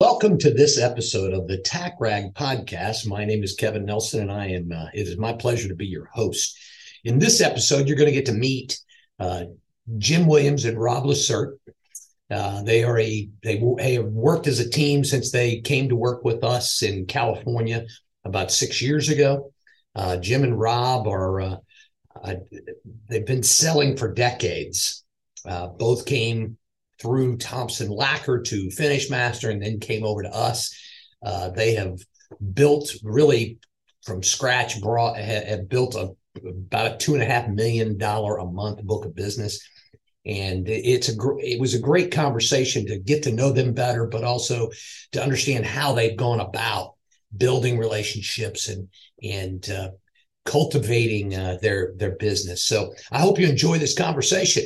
Welcome to this episode of the Tack Rag Podcast. My name is Kevin Nelson, and I am. Uh, it is my pleasure to be your host. In this episode, you're going to get to meet uh, Jim Williams and Rob Lacerte. Uh, they are a they, they have worked as a team since they came to work with us in California about six years ago. Uh, Jim and Rob are uh, uh, they've been selling for decades. both came through Thompson Lacquer to Finish Master and then came over to us. Uh, they have built really from scratch, brought have built a about a two and a half million dollar a month book of business. And it's a it was a great conversation to get to know them better, but also to understand how they've gone about building relationships and and uh, cultivating uh, their their business. So I hope you enjoy this conversation.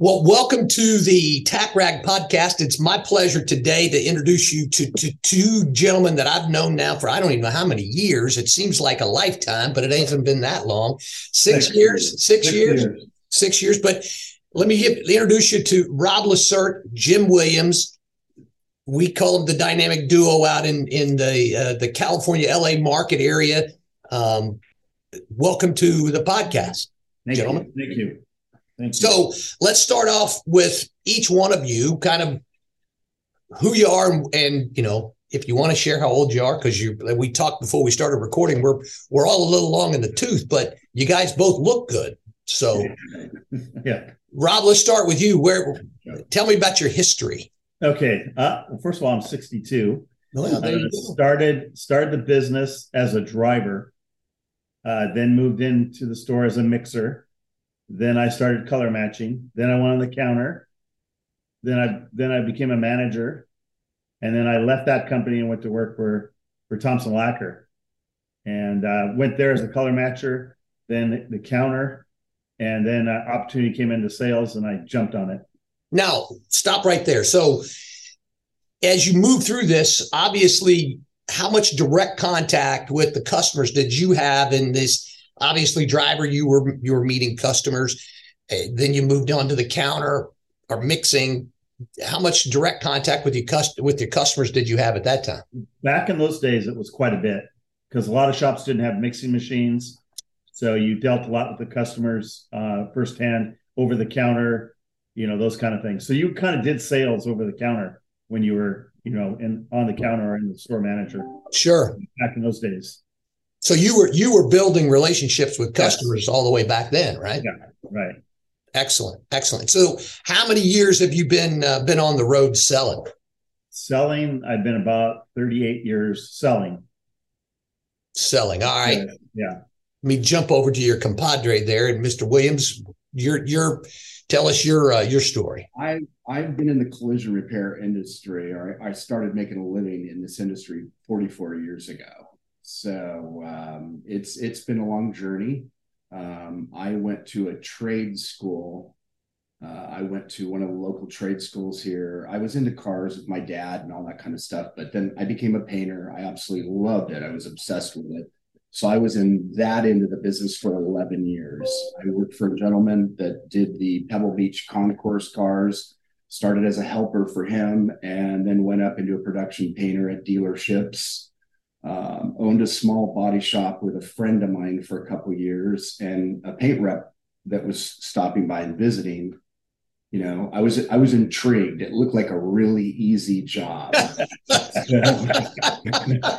Well, welcome to the Tack Rag podcast. It's my pleasure today to introduce you to, to two gentlemen that I've known now for I don't even know how many years. It seems like a lifetime, but it hasn't been that long. Six, six years, six, six years, years, six years. But let me give, introduce you to Rob Lacerte, Jim Williams. We call them the dynamic duo out in in the uh, the California LA market area. Um, welcome to the podcast, Thank gentlemen. You. Thank you. So let's start off with each one of you, kind of who you are, and, and you know, if you want to share how old you are, because you we talked before we started recording, we're we're all a little long in the tooth, but you guys both look good. So, yeah, Rob, let's start with you. Where? Tell me about your history. Okay. Uh, well, first of all, I'm 62. Oh, yeah, uh, started started the business as a driver, uh, then moved into the store as a mixer then I started color matching. Then I went on the counter. Then I then I became a manager, and then I left that company and went to work for for Thompson Lacquer, and uh, went there as a color matcher. Then the counter, and then uh, opportunity came into sales, and I jumped on it. Now stop right there. So as you move through this, obviously, how much direct contact with the customers did you have in this? Obviously driver you were you were meeting customers. Uh, then you moved on to the counter or mixing. How much direct contact with your cust- with your customers did you have at that time? Back in those days it was quite a bit because a lot of shops didn't have mixing machines. So you dealt a lot with the customers uh, firsthand over the counter you know those kind of things. So you kind of did sales over the counter when you were you know in on the counter or in the store manager. Sure. Back in those days so you were you were building relationships with customers yes. all the way back then, right? Yeah, right. Excellent, excellent. So how many years have you been uh, been on the road selling? Selling, I've been about 38 years selling. Selling. All right. Yeah. Let me jump over to your compadre there and Mr. Williams. Your your tell us your uh, your story. I I've been in the collision repair industry, or I started making a living in this industry 44 years ago. So um, it's it's been a long journey. Um, I went to a trade school. Uh, I went to one of the local trade schools here. I was into cars with my dad and all that kind of stuff. But then I became a painter. I absolutely loved it. I was obsessed with it. So I was in that end of the business for 11 years. I worked for a gentleman that did the Pebble Beach concours cars, started as a helper for him, and then went up into a production painter at dealerships um, owned a small body shop with a friend of mine for a couple years and a paint rep that was stopping by and visiting. You know i was i was intrigued. It looked like a really easy job.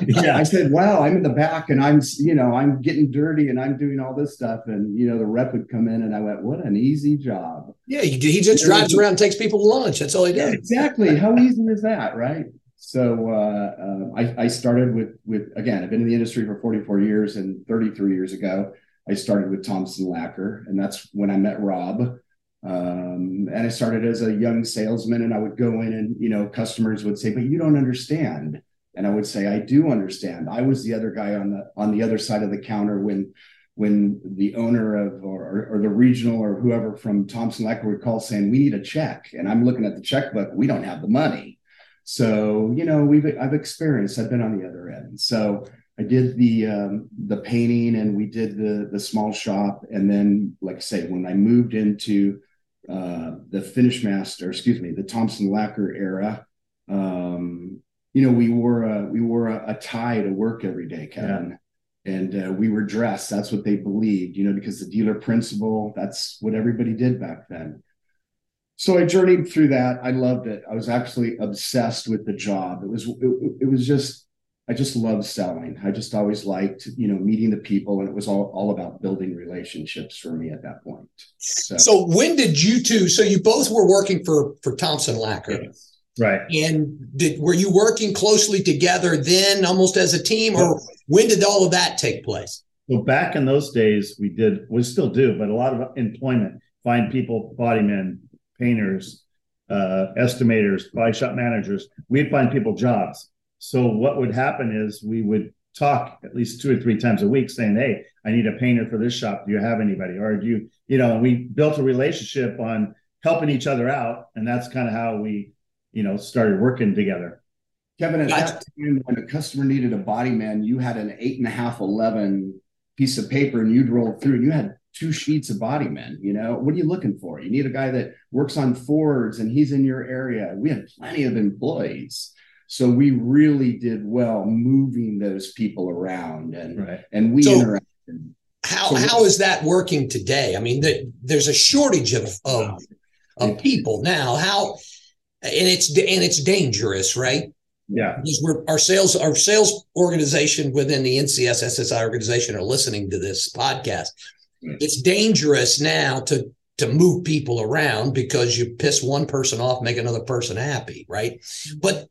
Yeah i said wow i'm in the back and i'm you know i'm getting dirty and i'm doing all this stuff. And you know the rep would come in and i went what an easy job. Yeah he, he just drives around and takes people to lunch. That's all he does. Yeah, exactly. How easy is that right so uh, uh, I, I, started with with again. I've been in the industry for 44 years, and 33 years ago, I started with Thompson Lacquer, and that's when I met Rob. Um, and I started as a young salesman, and I would go in, and you know, customers would say, "But you don't understand," and I would say, "I do understand." I was the other guy on the on the other side of the counter when when the owner of or, or the regional or whoever from Thompson Lacquer would call saying, "We need a check," and I'm looking at the checkbook. We don't have the money so you know, we've I've experienced. I've been on the other end. So I did the um, the painting, and we did the the small shop, and then, like I say, when I moved into uh, the FinishMaster, excuse me, the Thompson Lacquer era, uh, you know, we wore a we wore a, a tie to work every day, Kevin. Yeah. And uh, we were dressed. That's what they believed, you know, because the dealer principal, that's what everybody did back then. So I journeyed through that. I loved it. I was actually obsessed with the job. It was it, it was just I just loved selling. I just always liked, you know, meeting the people, and it was all, all about building relationships for me at that point. So, so when did you two? So you both were working for for Thompson Lacquer, yes. right? And did were you working closely together then, almost as a team, or when did all of that take place? Well, back in those days, we did, we still do, but a lot of employment, find people, body men, painters, uh, estimators, body shop managers. We'd find people jobs so what would happen is we would talk at least two or three times a week saying, Hey, I need a painter for this shop. Do you have anybody? Or do you, you know, we built a relationship on helping each other out. And that's kind of how we, you know, started working together. Kevin, at that time when a customer needed a body man, you had an eight and a half, 11 piece of paper and you'd roll through and you had two sheets of body men. You know, what are you looking for? You need a guy that works on Fords and he's in your area. We had plenty of employees. So we really did well moving those people around and right. and we so interacted. How so how is that working today? I mean, the, there's a shortage of of, of people now. How and it's and it's dangerous, right? Yeah, because we're our sales our sales organization within the NCS SSI organization are listening to this podcast. It's dangerous now to to move people around because you piss one person off, make another person happy, right? But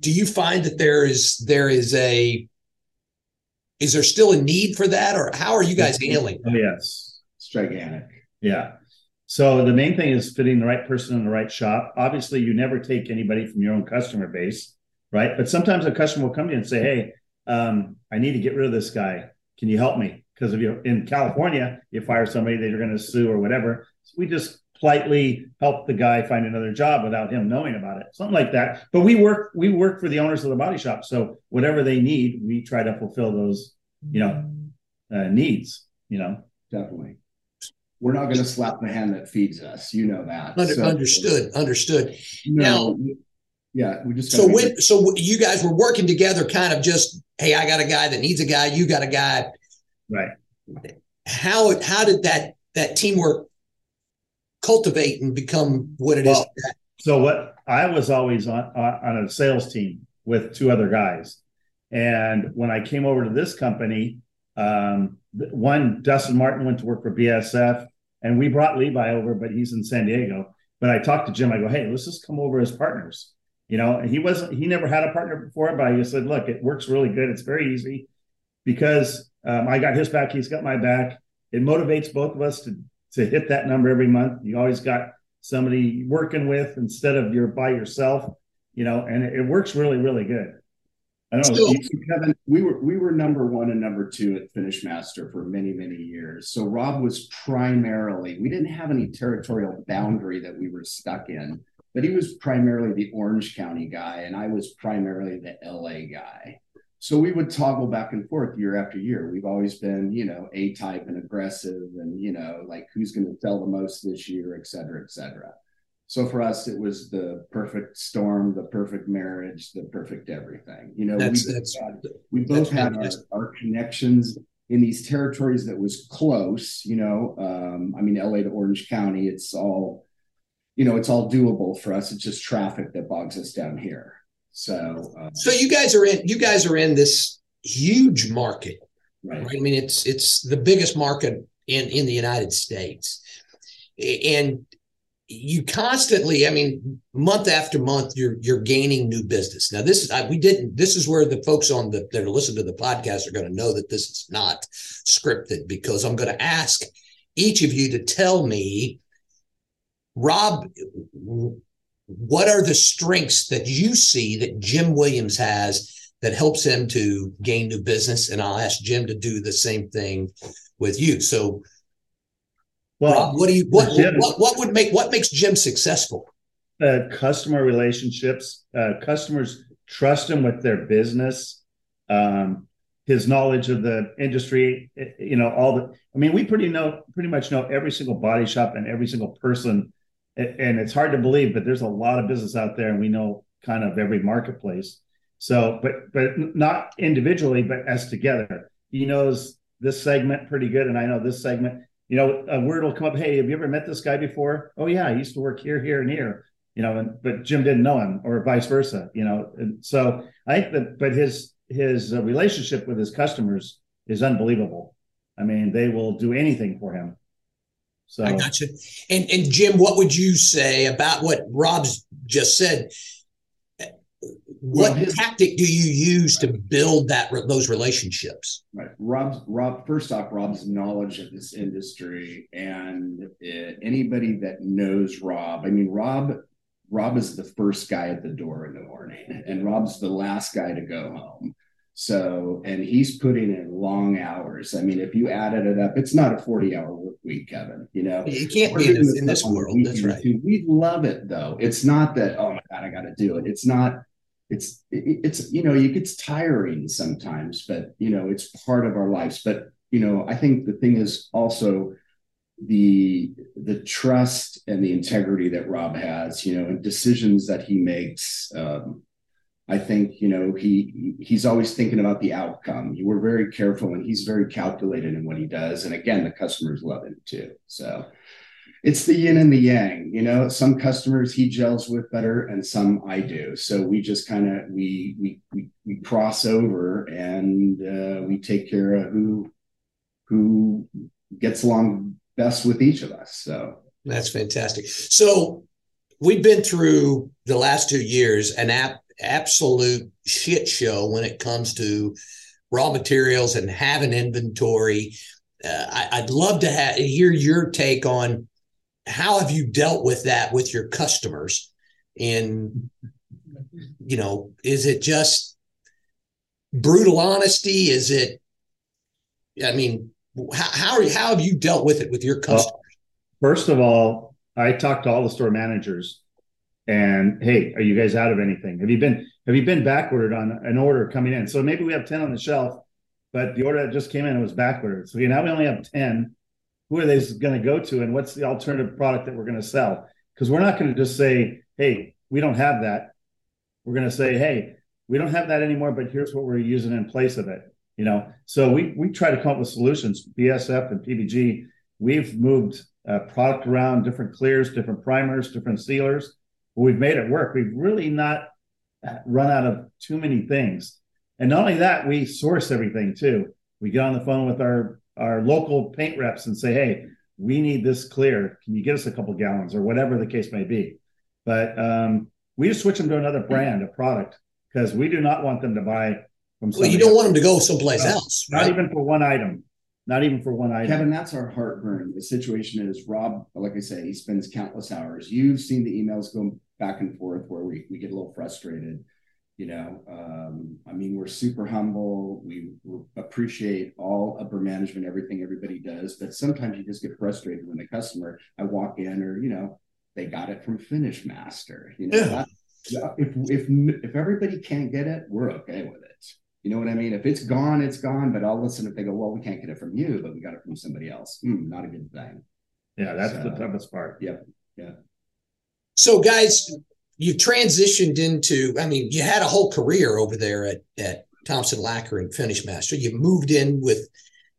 do you find that there is there is a is there still a need for that or how are you guys handling oh, yes. It's gigantic. Yeah. So the main thing is fitting the right person in the right shop. Obviously you never take anybody from your own customer base right? But sometimes a customer will come to you and say hey um, i need to get rid of this guy can you help me? Because if you're in california you fire somebody that you're going to sue or whatever. So we just politely help the guy find another job without him knowing about it something like that. But we work we work for the owners of the body shop so whatever they need we try to fulfill those you know uh, needs you know? Definitely. We're not going to slap the hand that feeds us you know that Under, so, understood understood. No, now yeah we just so when so you guys were working together kind of just hey i got a guy that needs a guy you got a guy right how how did that that teamwork cultivate and become what it well, is. So what I was always on on a sales team with two other guys, and when I came over to this company, um, one Dustin Martin went to work for BASF, and we brought Levi over, but he's in San Diego. But I talked to Jim. I go, hey, let's just come over as partners. You know, and he wasn't. He never had a partner before, but I just said, look, it works really good. It's very easy because um, I got his back, he's got my back. It motivates both of us to to hit that number every month. You always got somebody working with instead of you're by yourself, you know, and it, it works really, really good. I don't know, Kevin. We were we were number one and number two at Finish Master for many many years. So Rob was primarily we didn't have any territorial boundary that we were stuck in, but he was primarily the Orange County guy, and I was primarily the LA guy. So we would toggle back and forth year after year. We've always been, you know, A type and aggressive and, you know, like who's going to sell the most this year, et cetera, et cetera. So for us, it was the perfect storm, the perfect marriage, the perfect everything. You know, that's, we, that's, had, we both had our, our, connections in these territories that was close. You know, um, I mean, LA to Orange County, it's all, you know, it's all doable for us. It's just traffic that bogs us down here. So, uh, so you guys are in you guys are in this huge market, right? right? I mean, it's it's the biggest market in in the United States, and you constantly, I mean, month after month, you're you're gaining new business. Now, this is I, we didn't. This is where the folks on the that are listening to the podcast are going to know that this is not scripted because I'm going to ask each of you to tell me, Rob, what are the strengths that you see that Jim Williams has that helps him to gain new business? And I'll ask Jim to do the same thing with you. So, well, Rob, what do you what, Jim, what what would make what makes Jim successful? Uh, customer relationships. Uh, customers trust him with their business. Um, his knowledge of the industry, you know, all the. I mean, we pretty know pretty much know every single body shop and every single person and it's hard to believe, but there's a lot of business out there, and we know kind of every marketplace. So, but but not individually, but as together. He knows this segment pretty good, and I know this segment. You know, a word will come up. Hey, have you ever met this guy before? Oh yeah, I used to work here, here, and here. You know, and, but Jim didn't know him, or vice versa. You know, and so I think that. But his his uh, relationship with his customers is unbelievable. I mean, they will do anything for him. So I got you. And and Jim, what would you say about what Rob's just said? What Well, his- tactic do you use to build that those relationships? Right. Rob's Rob first off, Rob's knowledge of this industry and uh, anybody that knows Rob. I mean, Rob Rob is the first guy at the door in the morning, and Rob's the last guy to go home. So, and he's putting in long hours. I mean, if you added it up, it's not a 40 hour work week, Kevin. You know, It can't We're be in this, in this world. That's right. too. We love it though. It's not that, oh my God, I got to do it. It's not, it's, it- it's, you know, it gets tiring sometimes, but, you know, it's part of our lives. But, you know, I think the thing is also the, the trust and the integrity that Rob has, you know, and decisions that he makes. Um, I think, you know, he, he's always thinking about the outcome. We're very careful and he's very calculated in what he does. And again, the customers love him too. So, it's the yin and the yang you know some customers he gels with better and some i do so we just kind of we, we we we cross over and uh, we take care of who who gets along best with each of us so That's fantastic. So we've been through the last two years an ap- absolute shit show when it comes to raw materials and having inventory. Uh, I, I'd love to ha- hear your take on how have you dealt with that with your customers, and you know, is it just brutal honesty? Is it? I mean, how how, are you, how have you dealt with it with your customers? First of all, I talked to all the store managers and hey, are you guys out of anything? Have you been have you been backordered on an order coming in? So maybe we have 10 on the shelf, but the order that just came in was backordered. So now we only have 10. Who are they going to go to and what's the alternative product that we're going to sell? Because we're not going to just say, hey, we don't have that. We're going to say, hey, we don't have that anymore, but here's what we're using in place of it. You know, so we we try to come up with solutions. BASF and PPG, we've moved uh, product around, different clears, different primers, different sealers. We've made it work. We've really not run out of too many things. And not only that, we source everything too. We get on the phone with our our local paint reps and say, "Hey, we need this clear. Can you get us a couple gallons or whatever the case may be?" But um, we just switch them to another brand, a product, because we do not want them to buy from. Well, you don't else. want them to go someplace No, else, not even for one item. Not even for one item. kevin that's our heartburn the situation is rob like i say he spends countless hours you've seen the emails go back and forth where we, we get a little frustrated you know um, i mean we're super humble we appreciate all upper management everything everybody does but sometimes you just get frustrated when the customer i walk in or you know they got it from finish master you know Yeah. that- if if if everybody can't get it we're okay with it you know what i mean if it's gone it's gone but i'll listen if they go well we can't get it from you but we got it from somebody else Hmm, not a good thing yeah, that's the toughest part. Yep. Yeah, yeah. So, guys, you transitioned into, I mean, you had a whole career over there at, at Thompson Lacquer and Finish Master. You moved in with,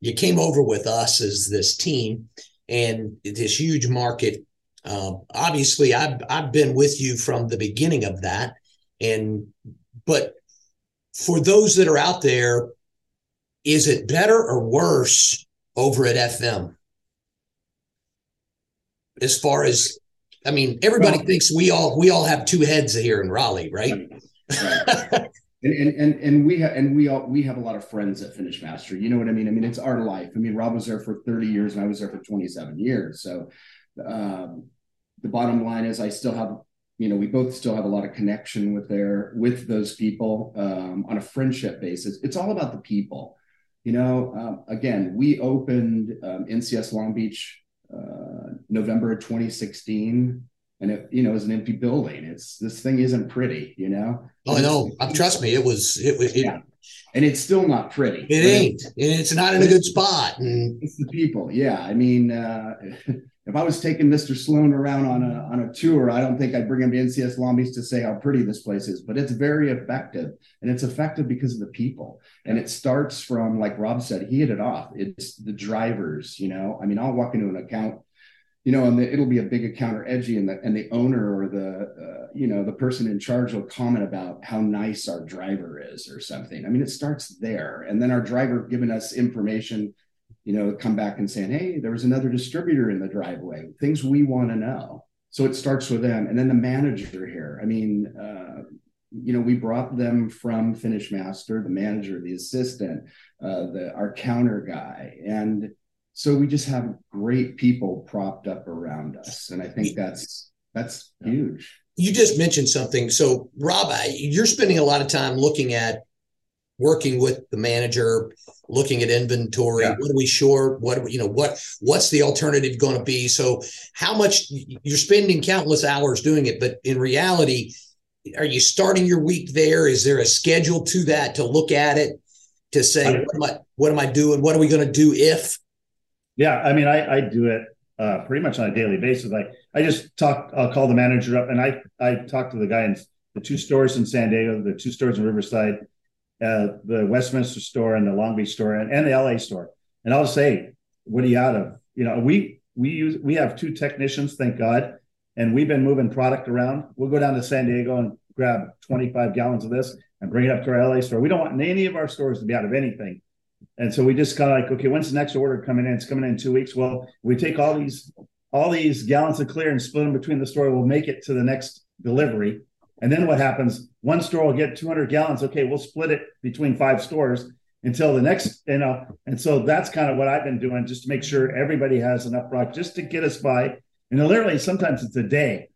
you came over with us as this team and this huge market. Um, obviously, I've, I've been with you from the beginning of that. And, but for those that are out there, is it better or worse over at FM? As far as I mean, everybody Well- thinks we all we all have two heads here in Raleigh, right? Right. and, and and and we have and we all we have a lot of friends at Finish Master. You know what I mean? I mean, it's our life. I mean, Rob was there for 30 years and I was there for 27 years. So um the bottom line is I still have you know we both still have a lot of connection with their with those people um, on a friendship basis. It's all about the people. You know um, again we opened um, ncs long beach uh, november of 2016 and it you know is an empty building. It's this thing isn't pretty you know? Oh no, uh, trust me, it was it was it, Yeah. and it's still not pretty. It ain't, and it's not in a good spot. And it's the people. Yeah i mean uh if I was taking Mr. Sloan around on a on a tour, I don't think I'd bring him to NCS Long Beach to say how pretty this place is, but it's very effective. And it's effective because of the people. And it starts from, like Rob said, he hit it off. It's the drivers, you know. I mean, I'll walk into an account, you know, and the, it'll be a big account or edgy, and the and the owner or the uh, you know the person in charge will comment about how nice our driver is or something. I mean, it starts there, and then our driver giving us information you know, come back and saying, hey, there was another distributor in the driveway, things we want to know. So it starts with them. And then the manager here. I mean, uh, you know, we brought them from Finish Master, the manager, the assistant, uh, the our counter guy. And so we just have great people propped up around us. And I think that's that's huge. You just mentioned something. So, Rob, you're spending a lot of time looking at working with the manager, looking at inventory. Yeah. What are we short? What you know? What what's the alternative going to be? So how much you're spending countless hours doing it, but in reality, are you starting your week there? Is there a schedule to that to look at it to say I, what am I what am I doing? What are we going to do if? Yeah, I mean, I I do it uh, pretty much on a daily basis. Like I just talk, I'll call the manager up, and I I talk to the guy in the two stores in San Diego, the two stores in Riverside uh, the Westminster store and the Long Beach store and, and the LA store. And I'll say, what are you out of? You know, we we use we have two technicians, thank God, and we've been moving product around. We'll go down to San Diego and grab 25 gallons of this and bring it up to our LA store. We don't want any of our stores to be out of anything. And so we just kind of like, okay, when's the next order coming in? It's coming in two weeks. Well, we take all these all these gallons of clear and split them between the store. We'll make it to the next delivery. And then what happens? One store will get 200 gallons. Okay, we'll split it between five stores until the next, you know. And so that's kind of what I've been doing just to make sure everybody has enough product just to get us by. And literally, sometimes it's a day.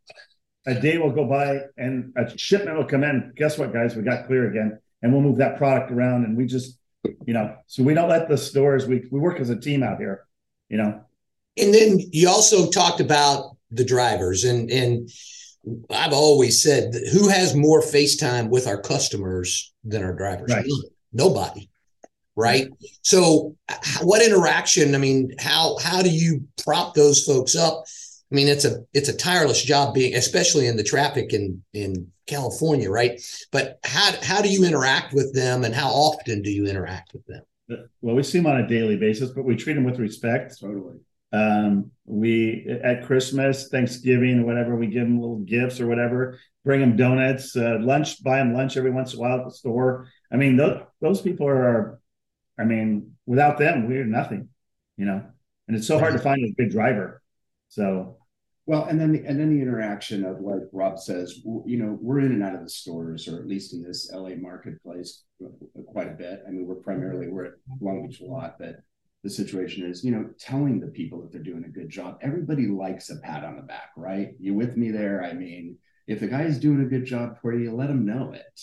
A day will go by and a shipment will come in. Guess what, guys? We got clear again. And we'll move that product around and we just, you know, so we don't let the stores, we, we work as a team out here, you know. And then you also talked about the drivers and, and, I've always said who has more FaceTime with our customers than our drivers? Right. Nobody. Right. So what interaction? I mean, how how do you prop those folks up? I mean, it's a it's a tireless job being, especially in the traffic in in California, right? But how how do you interact with them, and how often do you interact with them? Uh, well, we see them on a daily basis, but we treat them with respect. Totally. Um, we at Christmas, Thanksgiving, whatever, we give them little gifts or whatever. Bring them donuts, uh, lunch, buy them lunch every once in a while at the store. I mean, those those people are, I mean, without them, we're nothing, you know. And it's so hard to find a good driver. So, well, and then the, and then the interaction of like Rob says, you know, we're in and out of the stores, or at least in this LA marketplace, quite a bit. I mean, we're primarily we're at Long Beach a lot, but the situation is, you know, telling the people that they're doing a good job. Everybody likes a pat on the back, right? You with me there? I mean, if the guy's doing a good job for you, let him know it.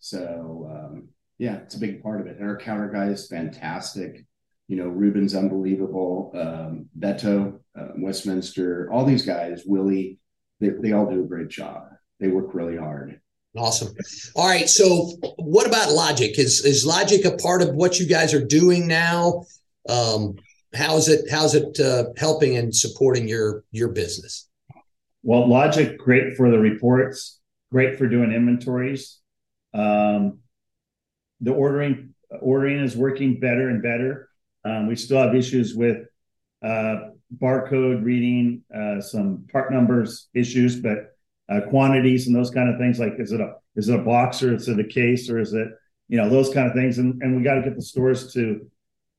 So um, yeah, it's a big part of it. And our counter guy is fantastic. You know, Ruben's unbelievable. Um, Beto, uh, Westminster, all these guys, Willie, they, they all do a great job. They work really hard. Awesome. All right. So, what about Logic? Is is Logic a part of what you guys are doing now? Um, how's it how's it uh, helping and supporting your your business? Well, Logic great for the reports, great for doing inventories. Um, the ordering ordering is working better and better. Um, we still have issues with uh, barcode reading, uh, some part numbers issues, but uh, quantities and those kind of things. Like, is it a is it a box or is it a case or is it you know those kind of things? And and we got to get the stores to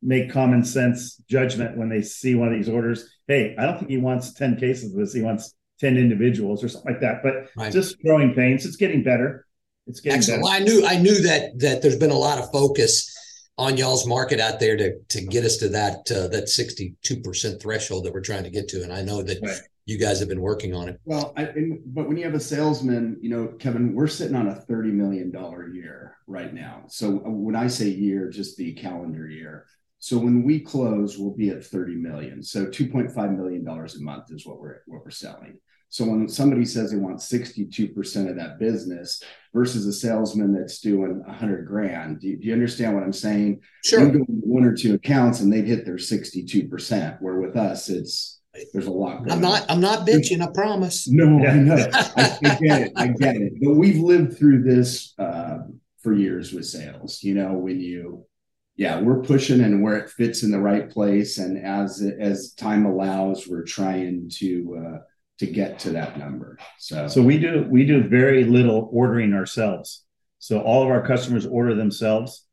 make common sense judgment when they see one of these orders. Hey, I don't think he wants 10 cases of this. He wants 10 individuals or something like that. But right. just growing pains. It's getting better. It's getting Excellent. better. Well, I knew I knew that that there's been a lot of focus on y'all's market out there to to get us to that uh, that 62% threshold that we're trying to get to. And I know that right. you guys have been working on it. Well, I, but when you have a salesman, you know, Kevin, we're sitting on a $30 million year right now. So uh, when I say year, just the calendar year. So when we close, we'll be at 30 million. So 2.5 million dollars a month is what we're what we're selling. So when somebody says they want 62% of that business versus a salesman that's doing 100 grand, do you, do you understand what I'm saying? Sure. One or two accounts and they've hit their 62%, where with us it's there's a lot. I'm not. on. I'm not bitching. I promise. No, Yeah. I know. I, I get it. I get it. But we've lived through this uh, for years with sales. You know, when you, yeah, we're pushing and where it fits in the right place, and as as time allows, we're trying to uh, to get to that number. So, So we do we do very little ordering ourselves. So all of our customers order themselves.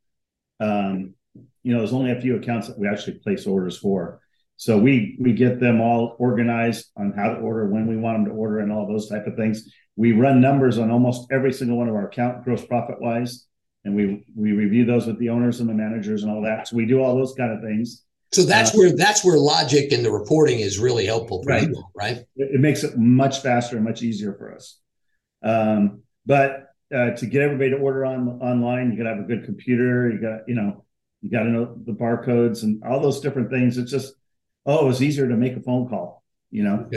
Um, you know, there's only a few accounts that we actually place orders for. So we we get them all organized on how to order, when we want them to order, and all those type of things. We run numbers on almost every single one of our account, gross profit wise, and we we review those with the owners and the managers and all that. So we do all those kind of things. So that's Uh, where that's where logic and the reporting is really helpful for Right. you, right? it, it makes it much faster and much easier for us. Um, but uh, to get everybody to order on online, you got to have a good computer. You got you know you got to know the barcodes and all those different things. It's just oh, it's easier to make a phone call. You know,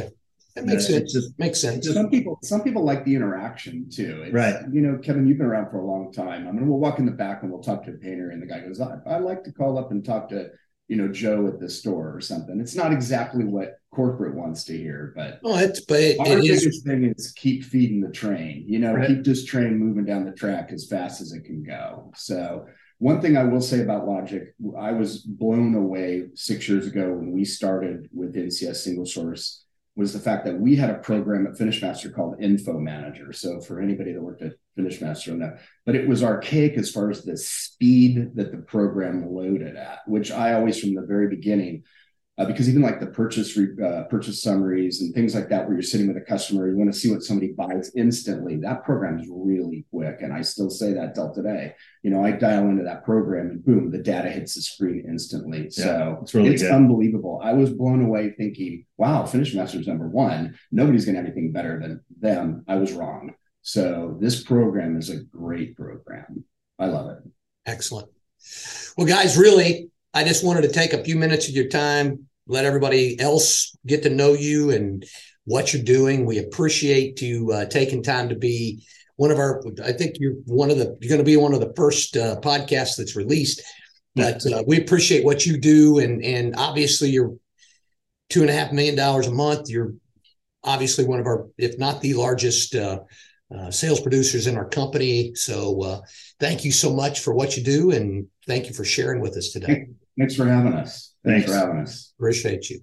That makes sense. just- makes sense. some people some people like the interaction too. It's, Right. You know, Kevin, you've been around for a long time. I mean, we'll walk in the back and we'll talk to a painter, and the guy goes, "I, I like to call up and talk to." You know, Joe at the store or something. It's not exactly what corporate wants to hear, but Oh, it's but it, Our it is. biggest thing is keep feeding the train. You know, Right. keep this train moving down the track as fast as it can go. So, one thing I will say about Logic, I was blown away six years ago when we started with NCS Single Source. Was the fact that we had a program at FinishMaster called Info Manager. So, for anybody that worked at FinishMaster on that, but it was archaic as far as the speed that the program loaded at, which I always, from the very beginning, uh, because even like the purchase re- uh, purchase summaries and things like that, where you're sitting with a customer, you want to see what somebody buys instantly. That program is really quick, and I still say that till today. You know, I dial into that program, and boom, the data hits the screen instantly. so it's really it's good. unbelievable. I was blown away, thinking, "Wow, Finish Masters number one. Nobody's going to have anything better than them." I was wrong. So this program is a great program. I love it. Excellent. Well, guys, really, I just wanted to take a few minutes of your time, let everybody else get to know you and what you're doing. We appreciate you uh, taking time to be one of our. I think you're one of the. You're going to be one of the first uh, podcasts that's released. But uh, we appreciate what you do, and and obviously you're two and a half million dollars a month. You're obviously one of our, if not the largest. Uh, uh, sales producers in our company. So uh, thank you so much for what you do and thank you for sharing with us today. Thanks for having us. Thanks, Thanks. for having us. Appreciate you.